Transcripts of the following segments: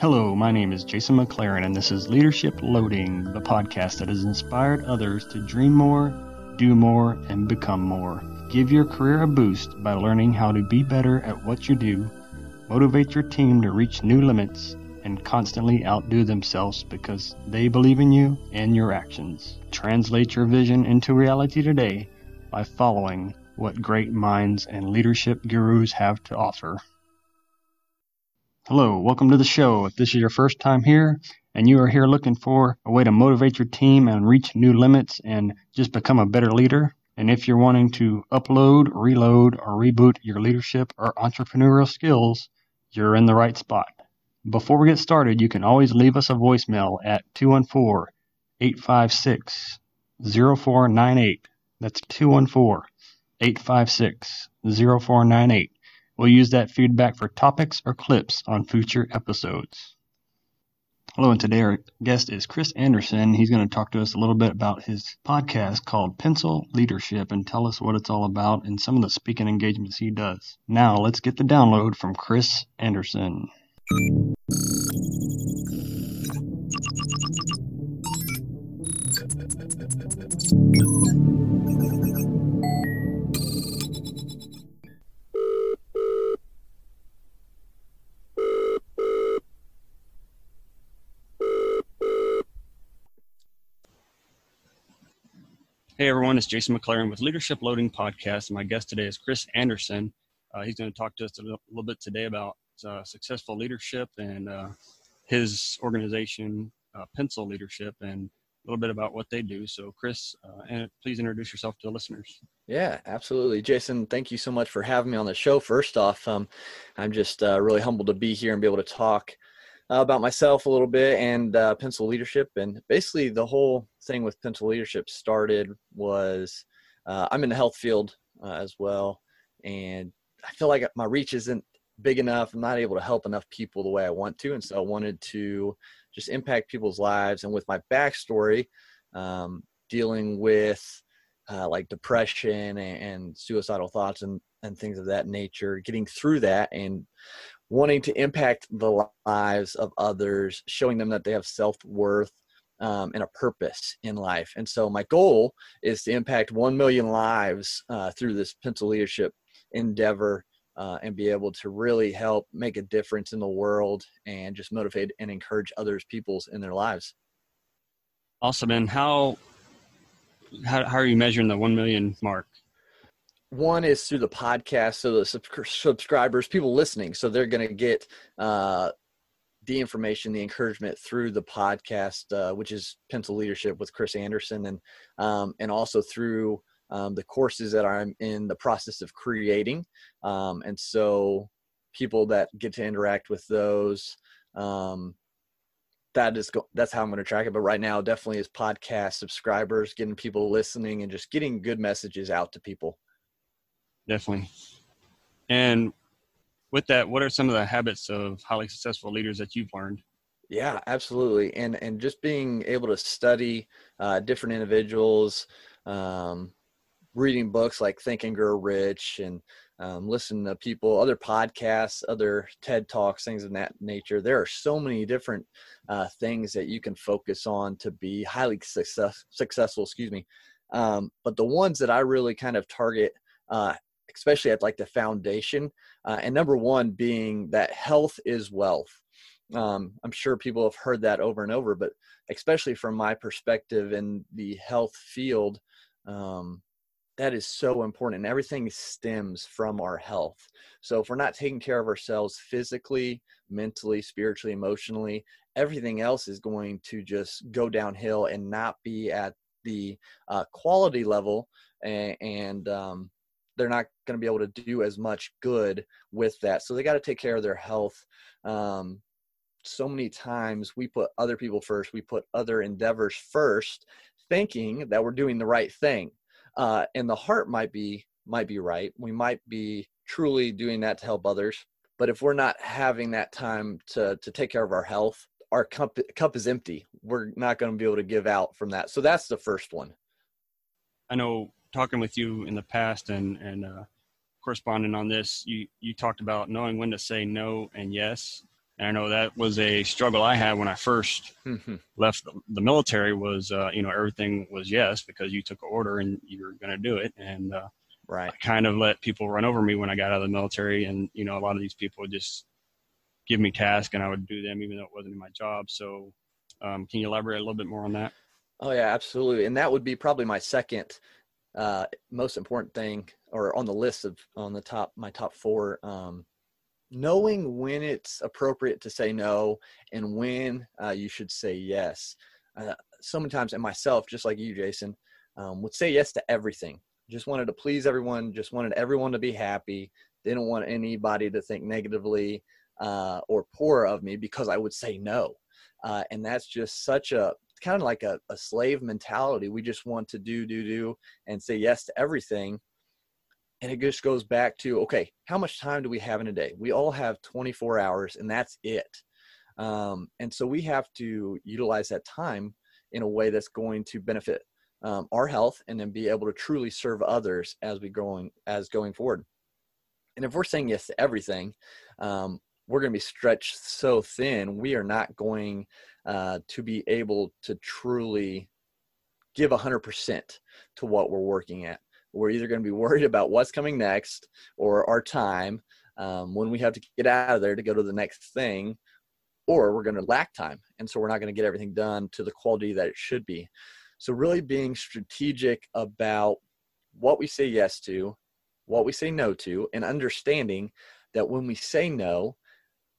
Hello, my name is Jason McLaren, and this is Leadership Loading, the podcast that has inspired others to dream more, do more, and become more. Give your career a boost by learning how to be better at what you do, motivate your team to reach new limits, and constantly outdo themselves because they believe in you and your actions. Translate your vision into reality today by following what great minds and leadership gurus have to offer. Hello, welcome to the show. If this is your first time here and you are here looking for a way to motivate your team and reach new limits and just become a better leader, and if you're wanting to upload, reload, or reboot your leadership or entrepreneurial skills, you're in the right spot. Before we get started, you can always leave us a voicemail at 214 856 0498. That's 214 856 0498. We'll use that feedback for topics or clips on future episodes. Hello, and today our guest is Chris Anderson. He's going to talk to us a little bit about his podcast called Pencil Leadership and tell us what it's all about and some of the speaking engagements he does. Now, let's get the download from Chris Anderson. Hey everyone, it's Jason McLaren with Leadership Loading Podcast. My guest today is Chris Anderson. Uh, he's going to talk to us a little bit today about uh, successful leadership and uh, his organization, uh, Pencil Leadership, and a little bit about what they do. So, Chris, uh, and please introduce yourself to the listeners. Yeah, absolutely. Jason, thank you so much for having me on the show. First off, um, I'm just uh, really humbled to be here and be able to talk about myself a little bit and uh, pencil leadership. And basically the whole thing with pencil leadership started was uh, i'm in the health field uh, as well. And i feel like my reach isn't big enough. I'm not able to help enough people the way i want to. And so i wanted to just impact people's lives. And with my backstory um, dealing with uh, like depression and, and suicidal thoughts and, and things of that nature getting through that and wanting to impact the lives of others, showing them that they have self worth um, and a purpose in life. And so, my goal is to impact 1 million lives uh, through this pencil leadership endeavor. Uh, and be able to really help make a difference in the world and just motivate and encourage others peoples in their lives awesome and how how, how are you measuring the 1 million mark one is through the podcast so the sub- subscribers people listening so they're going to get uh, the information the encouragement through the podcast uh, which is pencil leadership with chris anderson and um, and also through um, the courses that i'm in the process of creating. Um, and so people that get to interact with those um, that is go- that's how i'm going to track it. But right now definitely is podcast subscribers getting people listening and just getting good messages out to people definitely. And with that, what are some of the habits of highly successful leaders that you've learned? Yeah, absolutely. And and just being able to study uh, different individuals, um, reading books like Think and Grow Rich, and um, listen to people, other podcasts, other TED talks, things of that nature. There are so many different uh, things that you can focus on to be highly success, successful. Excuse me. Um, but the ones that I really kind of target uh, especially at like the foundation. Uh, and number one being that health is wealth. Um, I'm sure people have heard that over and over, but especially from my perspective in the health field, um, that is so important. And everything stems from our health. So if we're not taking care of ourselves physically, mentally, spiritually, emotionally, everything else is going to just go downhill and not be at the uh, quality level and, and um, they're not going to be able to do as much good with that. So they got to take care of their health. Um, so many times we put other people first, we put other endeavors first, thinking that we're doing the right thing. Uh, and the heart might be might be right. We might be truly doing that to help others. But if we're not having that time to to take care of our health, our cup cup is empty. We're not going to be able to give out from that. So that's the first one. I know talking with you in the past and and uh, corresponding on this, you you talked about knowing when to say no and yes, And I know that was a struggle I had when I 1st mm-hmm. left the, the, military. Was uh, you know everything was yes because you took an order and you were going to do it, and uh, right. I kind of let people run over me when I got out of the military, and you know a lot of these people would just give me tasks and I would do them even though it wasn't in my job. So um, can you elaborate a little bit more on that? Oh yeah, absolutely. And that would be probably my second uh, most important thing, or on the list of on the top my top four. Um, knowing when it's appropriate to say no and when uh, you should say yes. Uh, so many times, and myself, just like you, Jason, um, would say yes to everything. Just wanted to please everyone. Just wanted everyone to be happy. Didn't want anybody to think negatively uh, or poor of me because I would say no. Uh, and that's just such a kind of like a, a slave mentality. We just want to do, do, do, and say yes to everything. And it just goes back to okay, how much time do we have in a day? We all have 24 hours, and that's it. Um, and so we have to utilize that time in a way that's going to benefit um, our health and then be able to truly serve others as we going as going forward. And if we're saying yes to everything, um, we're going to be stretched so thin, we are not going uh, to be able to truly give 100% to what we're working at. We're either going to be worried about what's coming next or our time um, when we have to get out of there to go to the next thing, or we're going to lack time. And so we're not going to get everything done to the quality that it should be. So, really being strategic about what we say yes to, what we say no to, and understanding that when we say no,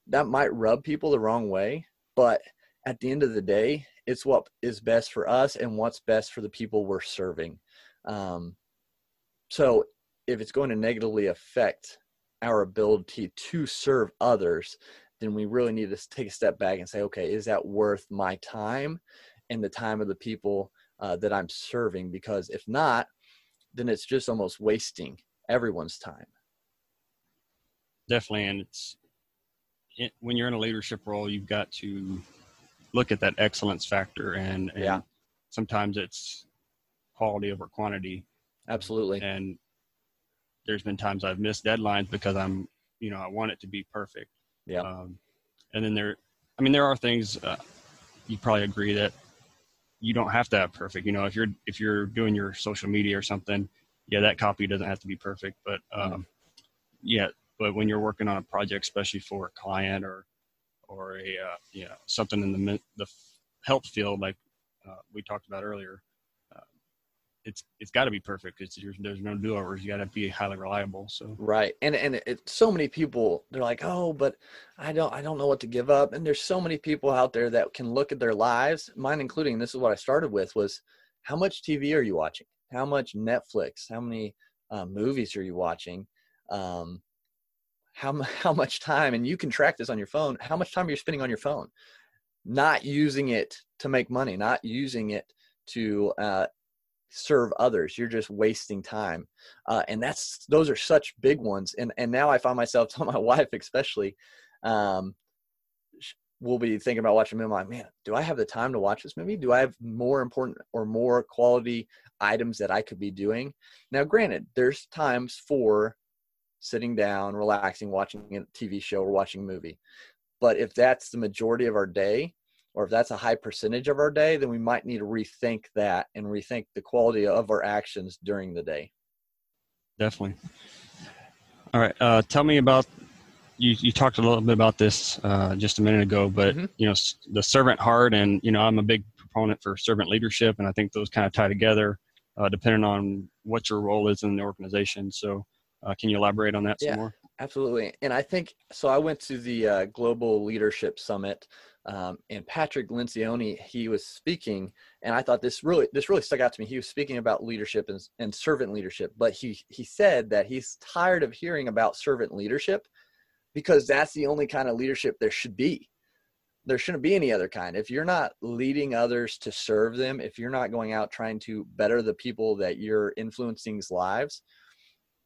that might rub people the wrong way, but at the end of the day, it's what is best for us and what's best for the people we're serving. Um, so if it's going to negatively affect our ability to serve others, then we really need to take a step back and say, okay, is that worth my time and the time of the people uh, that I'm serving? Because if not, then it's just almost wasting everyone's time. Definitely, and it's it, when you're in a leadership role, you've got to look at that excellence factor, and, and yeah. sometimes it's quality over quantity. Absolutely. And there's been times I've missed deadlines because I'm, you know, I want it to be perfect. Yeah. Um, and then there, I mean, there are things uh, you probably agree that you don't have to have perfect. You know, if you're if you're doing your social media or something, yeah, that copy doesn't have to be perfect. But um, mm yeah, but when you're working on a project, especially for a client or or a uh, you know something in the the health field, like uh, we talked about earlier, uh, it's it's got to be perfect because there's no do overs. You got to be highly reliable. So right, and and it, so many people they're like, oh, but I don't I don't know what to give up. And there's so many people out there that can look at their lives, mine including. This is what I started with was how much TV are you watching? How much Netflix? How many uh, movies are you watching? Um, how, how much time, and you can track this on your phone, how much time you're spending on your phone, not using it to make money, not using it to uh, serve others. You're just wasting time. Uh, and that's, those are such big ones. And, and now I find myself telling my wife, especially, um, we'll be thinking about watching a movie. Like, man, do I have the time to watch this movie? Do I have more important or more quality items that I could be doing? Now, granted, there's times for sitting down, relaxing, watching a TV show or watching a movie. But if that's the majority of our day, or if that's a high percentage of our day, then we might need to rethink that and rethink the quality of our actions during the day. Definitely. All right. Uh, tell me about you. You talked a little bit about this uh, just a minute ago, but mm-hmm. you know the servant heart, and you know I'm a big proponent for servant leadership, and I think those kind of tie together, uh, depending on what your role is in the organization. So, uh, can you elaborate on that yeah, some more? Absolutely. And I think so. I went to the uh, Global Leadership Summit, um, and Patrick Lencioni he was speaking, and I thought this really this really stuck out to me. He was speaking about leadership and, and servant leadership, but he he said that he's tired of hearing about servant leadership because that's the only kind of leadership there should be. There shouldn't be any other kind. If you're not leading others to serve them, if you're not going out trying to better the people that you're influencing's lives,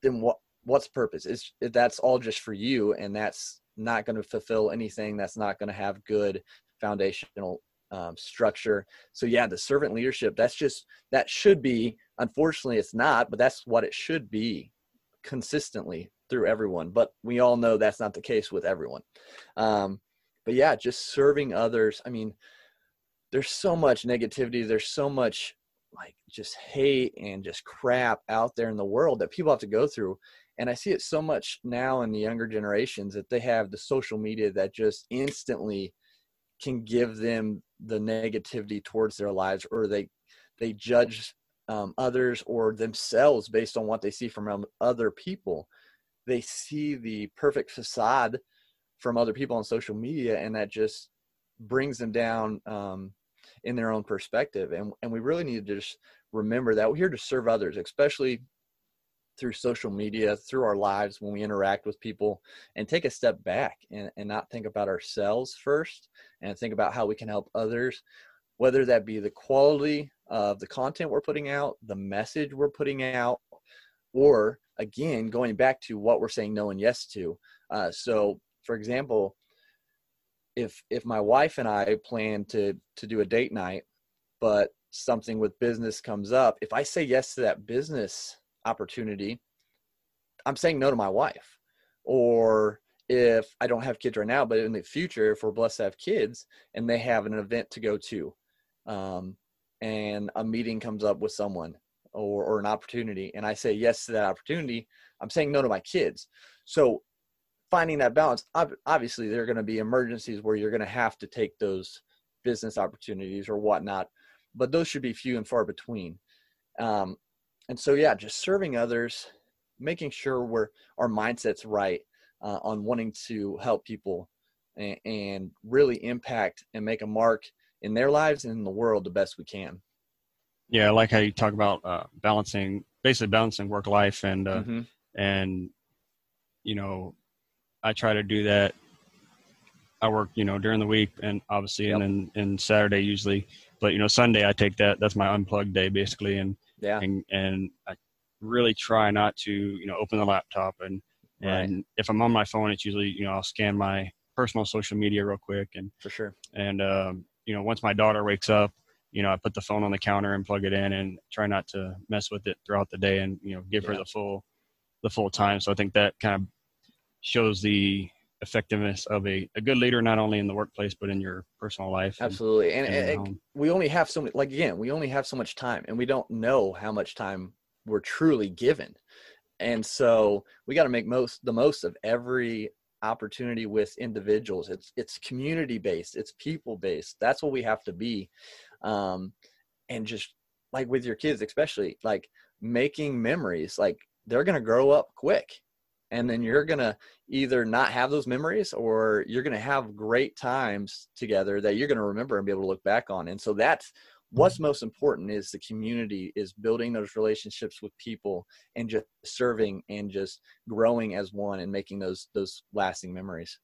then what what's purpose is that's all just for you and that's not going to fulfill anything that's not going to have good foundational um, structure so yeah the servant leadership that's just that should be unfortunately it's not but that's what it should be consistently through everyone but we all know that's not the case with everyone um, but yeah, just serving others. I mean, there's so much negativity. There's so much like just hate and just crap out there in the world that people have to go through. And I see it so much now in the younger generations that they have the social media that just instantly can give them the negativity towards their lives or they they judge um, others or themselves based on what they see from other people. They see the perfect facade from other people on social media and that just brings them down um, in their own perspective. And, and we really need to just remember that we're here to serve others especially through social media through our lives when we interact with people and take a step back and, and not think about ourselves first and think about how we can help others whether that be the quality of the content we're putting out the message we're putting out or again going back to what we're saying no and yes to. Uh, so for example if if my wife and i plan to to do a date night but something with business comes up if i say yes to that business opportunity i'm saying no to my wife. Or if i don't have kids right now but in the future if we're blessed to have kids and they have an event to go to um, and a meeting comes up with someone or, or an opportunity and i say yes to that opportunity i'm saying no to my kids. So finding that balance obviously there are going to be emergencies where you're going to have to take those business opportunities or whatnot but those should be few and far between. Um, and so yeah just serving others making sure we're our mindset's right uh, on wanting to help people and, and, really impact and make a mark in their lives and in the world the best we can yeah, I like how you talk about uh, balancing, basically balancing work life and uh, mm-hmm. and you know, I try to do that. I work, you know, during the week and obviously, yep. and then and Saturday usually, but you know, Sunday I take that. That's my unplugged day basically, and yeah, and and I really try not to, you know, open the laptop and and if I'm on my phone, it's usually you know I'll scan my personal social media real quick and for sure. And um, you know, once my daughter wakes up, you know, I put the phone on the counter and plug it in and try not to mess with it throughout the day and, you know, give yeah. her the full, the full time. So I think that kind of shows the effectiveness of a, a good leader, not only in the workplace, but in your personal life. Absolutely. And, and, and we only have so much, like, again, we only have so much time and we don't know how much time we're truly given. And so we got to make most, the most of every opportunity with individuals. It's, it's community based. It's people based. That's what we have to be um, and just like with your kids especially like making memories like they're going to grow up quick and then you're going to either not have those memories or you're going to have great times together that you're going to remember and be able to look back on and so that's what's most important is the community is building those relationships with people and just serving and just growing as one and making those those lasting memories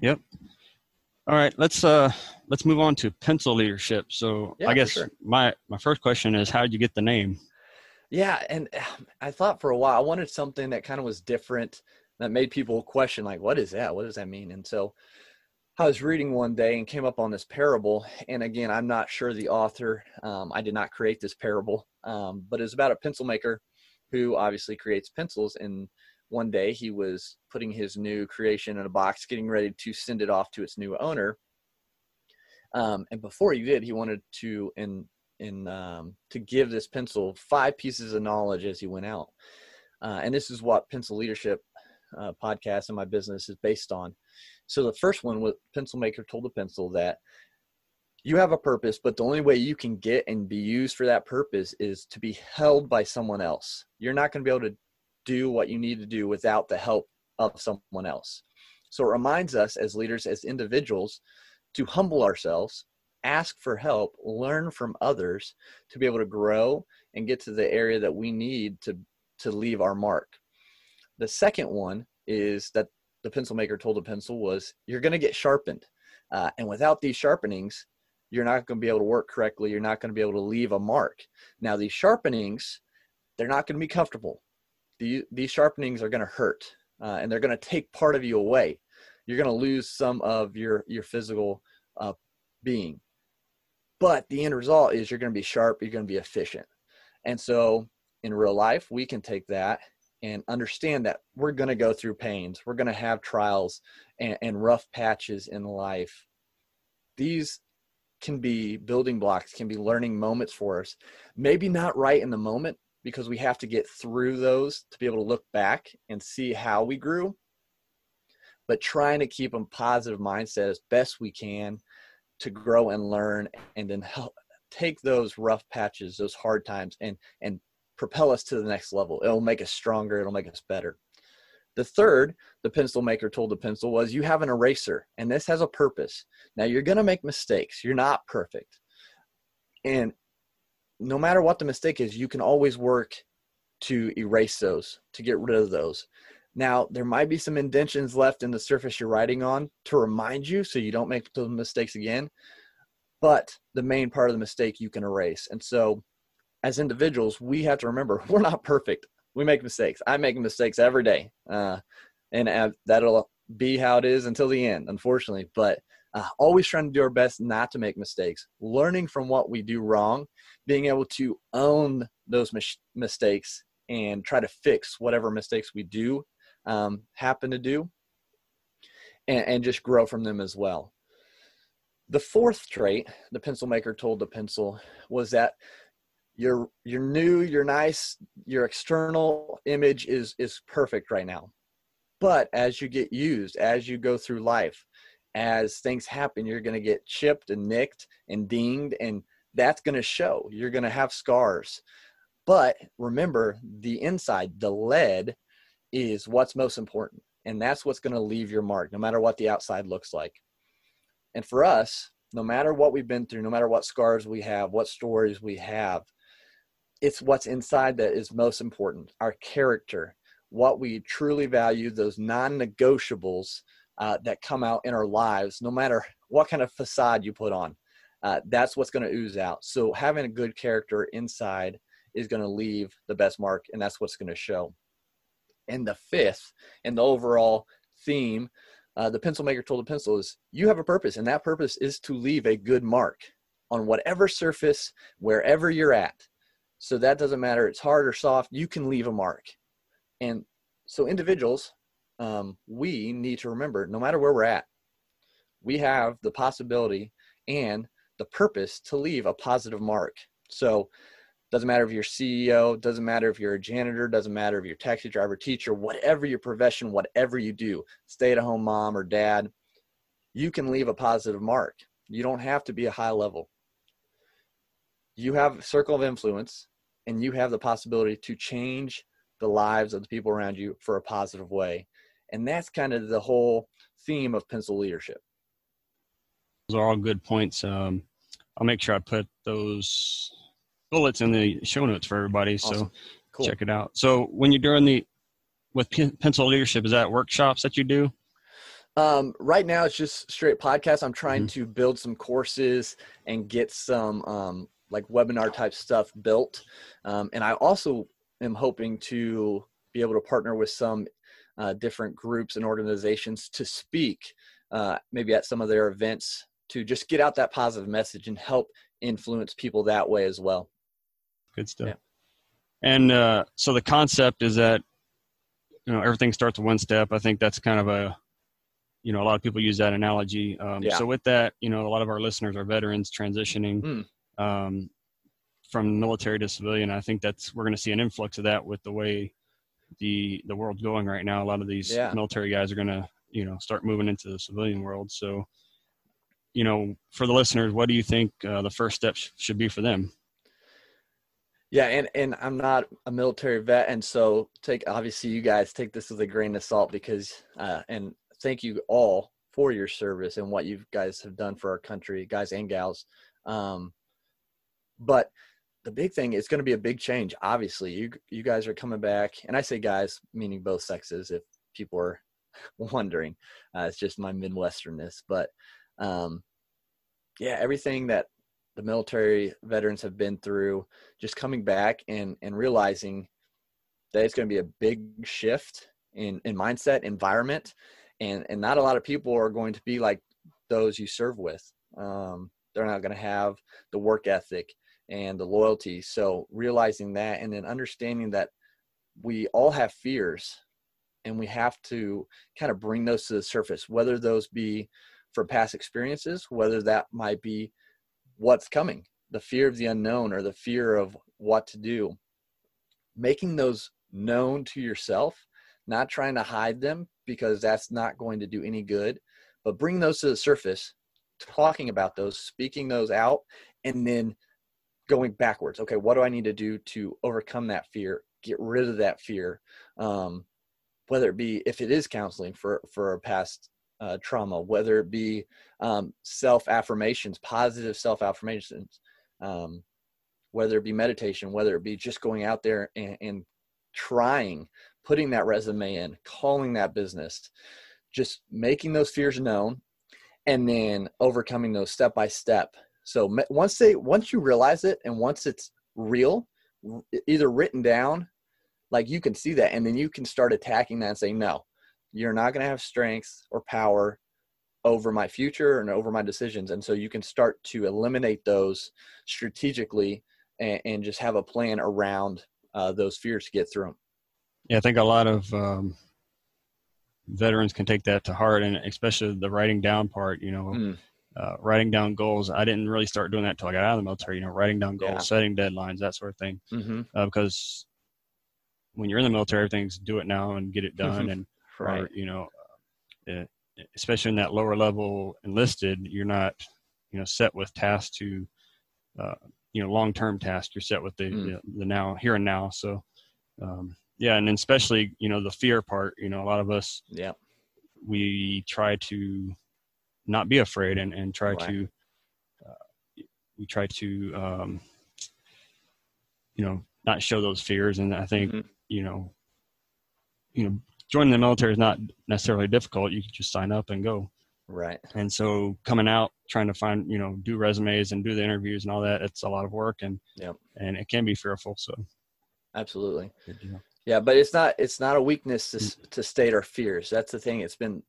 yep all right, let's uh let's move on to pencil leadership. So yeah, I guess sure. my my first question is how did you get the name? Yeah, and I thought for a while I wanted something that kind of was different that made people question like what is that? What does that mean? And so I was reading one day and came up on this parable. And again, I'm not sure the author. Um, I did not create this parable, um, but it's about a pencil maker who obviously creates pencils. And one day he was putting his new creation in a box, getting ready to send it off to its new owner. Um, and before he did, he wanted to in in um, to give this pencil five pieces of knowledge as he went out. Uh, and this is what pencil leadership uh, podcast and my business is based on. So the first one was pencil maker told the pencil that you have a purpose, but the only way you can get and be used for that purpose is to be held by someone else. You're not going to be able to do what you need to do without the help of someone else. So it reminds us as leaders, as individuals, to humble ourselves, ask for help, learn from others to be able to grow and get to the area that we need to, to leave our mark. The second one is that the pencil maker told the pencil was you're going to get sharpened. Uh, and without these sharpenings, you're not going to be able to work correctly. You're not going to be able to leave a mark. Now, these sharpenings, they're not going to be comfortable the, these sharpenings are going to hurt uh, and they're going to take part of you away. You're going to lose some of your, your physical uh, being. But the end result is you're going to be sharp, you're going to be efficient. And so in real life, we can take that and understand that we're going to go through pains. We're going to have trials and, and rough patches in life. These can be building blocks can be learning moments for us. Maybe not right in the moment because we have to get through those to be able to look back and see how we grew but trying to keep a positive mindset as best we can to grow and learn and then help take those rough patches those hard times and and propel us to the next level. It'll make us stronger. It'll make us better. The third the pencil maker told the pencil was you have an eraser and this has a purpose. Now you're going to make mistakes. You're not perfect. And no matter what the mistake is you can always work to erase those to get rid of those now, there might be some indentions left in the surface you're writing on to remind you so you don't make those mistakes again. But the main part of the mistake you can erase. And so, as individuals, we have to remember we're not perfect. We make mistakes. I make mistakes every day. Uh, and uh, that'll be how it is until the end, unfortunately. But uh, always trying to do our best not to make mistakes, learning from what we do wrong, being able to own those mis- mistakes and try to fix whatever mistakes we do um, happen to do and, and just grow from them as well. The fourth trait the pencil maker told the pencil was that you're you're new, you're nice, your external image is is perfect right now. But as you get used, as you go through life, as things happen, you're going to get chipped and nicked and dinged, and that's going to show. You're going to have scars. But remember, the inside, the lead, is what's most important. And that's what's going to leave your mark, no matter what the outside looks like. And for us, no matter what we've been through, no matter what scars we have, what stories we have, it's what's inside that is most important our character, what we truly value, those non negotiables uh, that come out in our lives, no matter what kind of facade you put on. Uh, that's what's going to ooze out. So, having a good character inside is going to leave the best mark, and that's what's going to show and the fifth and the overall theme uh, the pencil maker told the pencil is you have a purpose and that purpose is to leave a good mark on whatever surface wherever you're at. So that doesn't matter. It's hard or soft. You can leave a mark. And so individuals um, we need to remember no matter where we're at we have the possibility and the purpose to leave a positive mark. So doesn't matter if you're CEO, doesn't matter if you're a janitor, doesn't matter if you're a taxi driver, teacher, whatever your profession, whatever you do, stay at home mom or dad, you can leave a positive mark. You don't have to be a high level. You have a circle of influence and you have the possibility to change the lives of the people around you for a positive way. And that's kind of the whole theme of pencil leadership. Those are all good points. Um, I'll make sure I put those bullets in the show notes for everybody. Awesome. So cool. check it out. So when you're doing the with pencil leadership, is that workshops that you do? Um, right now, it's just straight podcast. I'm trying mm-hmm. to build some courses and get some um, like webinar type stuff built. Um, and I also am hoping to be able to partner with some uh, different groups and organizations to speak, uh, maybe at some of their events, to just get out that positive message and help influence people that way as well. Good stuff. Yeah. And uh, so the concept is that you know everything starts with one step. I think that's kind of a you know a lot of people use that analogy. Um, yeah. So with that, you know, a lot of our listeners are veterans transitioning mm. um, from military to civilian. I think that's we're going to see an influx of that with the way the the world's going right now. A lot of these yeah. military guys are going to you know start moving into the civilian world. So you know, for the listeners, what do you think uh, the first steps sh- should be for them? Yeah, and and I'm not a military vet, and so take obviously you guys take this with a grain of salt because uh, and thank you all for your service and what you guys have done for our country, guys and gals. Um, but the big thing is going to be a big change. Obviously, you you guys are coming back, and I say guys meaning both sexes. If people are wondering, uh, it's just my Midwesternness, but um, yeah, everything that the military veterans have been through, just coming back and and realizing that it's going to be a big shift in in mindset, environment, and and not a lot of people are going to be like those you serve with. Um, they're not going to have the work ethic and the loyalty. So realizing that, and then understanding that we all have fears and we have to kind of bring those to the surface, whether those be for past experiences, whether that might be what's coming, the fear of the unknown or the fear of what to do. Making those known to yourself, not trying to hide them because that's not going to do any good, but bring those to the surface, talking about those, speaking those out, and then going backwards. Okay, what do I need to do to overcome that fear, get rid of that fear? Um, whether it be if it is counseling for for a past uh, trauma, whether it be um, self affirmations, positive self affirmations, um, whether it be meditation, whether it be just going out there and, and trying, putting that resume in, calling that business, just making those fears known, and then overcoming those step by step. So once they once you realize it and once it's real, either written down like you can see that and then you can start attacking that and say no you're not going to have strength or power over my future and over my decisions and so you can start to eliminate those strategically and, and just have a plan around uh, those fears to get through them yeah i think a lot of um, veterans can take that to heart and especially the writing down part you know mm. uh, writing down goals i didn't really start doing that until i got out of the military you know writing down goals yeah. setting deadlines that sort of thing mm-hmm. uh, because when you're in the military, everything's do it now and get it done. Mm-hmm. And, right. Or, you know, uh, especially in that lower level enlisted, you're not, you know, set with tasks to, uh, you know, long-term tasks. You're set with the, mm. the, the, now, here and now. So, um, yeah. And especially, you know, the fear part, you know, a lot of us, yeah, we try to not be afraid and, and try right. to, uh, we try to, um, you know, not show those fears. And I think, mm-hmm you know, you know, joining the military is not necessarily difficult. You can just sign up and go. Right. And so coming out, trying to find, you know, do resumes and do the interviews and all that, it's a lot of work and, yep. and it can be fearful. So absolutely. Yeah. But it's not, it's not a weakness to, mm. to state our fears. That's the thing. It's been,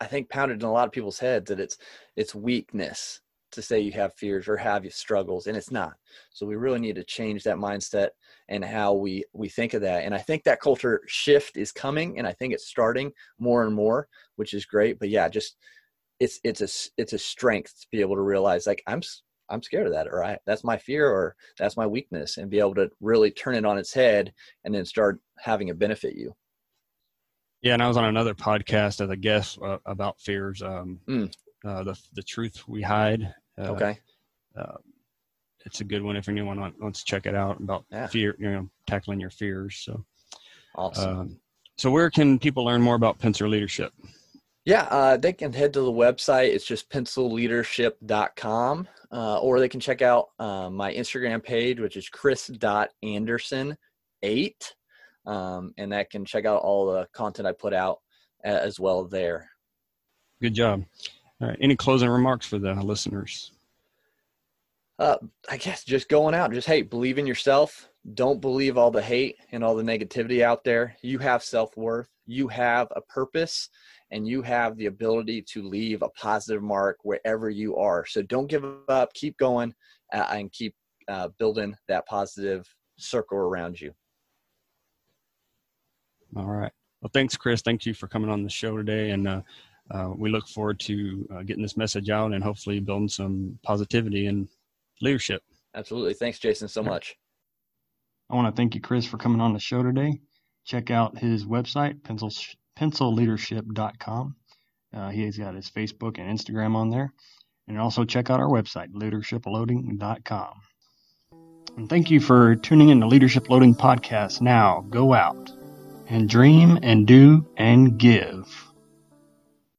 I think pounded in a lot of people's heads that it's, it's weakness to say you have fears or have you struggles and it's not. So we really need to change that mindset and how we we think of that. And i think that culture shift is coming and i think it's starting more and more which is great. But yeah just it's it's a it's a strength to be able to realize like i'm i'm scared of that or I, that's my fear or that's my weakness and be able to really turn it on its head and then start having it benefit you. Yeah and i was on another podcast as a guest uh, about fears um, mm. uh, the the truth we hide uh, okay. Uh, it's a good one if anyone wants to check it out about yeah. fear, you know, tackling your fears. So awesome. Um, so where can people learn more about Pencil Leadership? Yeah, uh, they can head to the website. It's just pencilleadership.com, uh, or they can check out uh, my Instagram page, which is chris.anderson8. Um, and that can check out all the content I put out as well there. Good job. All right. Any closing remarks for the listeners? Uh, I guess just going out, just hey, believe in yourself. Don't believe all the hate and all the negativity out there. You have self worth. You have a purpose, and you have the ability to leave a positive mark wherever you are. So don't give up. Keep going, uh, and keep uh, building that positive circle around you. All right. Well, thanks, Chris. Thank you for coming on the show today, and uh, uh, we look forward to uh, getting this message out and hopefully building some positivity and leadership. Absolutely. Thanks, Jason, so much. I want to thank you, Chris, for coming on the show today. Check out his website, pencil, pencilleadership.com. Uh, he's got his Facebook and Instagram on there. And also check out our website, leadershiploading.com. And thank you for tuning in to Leadership Loading Podcast. Now, go out and dream and do and give.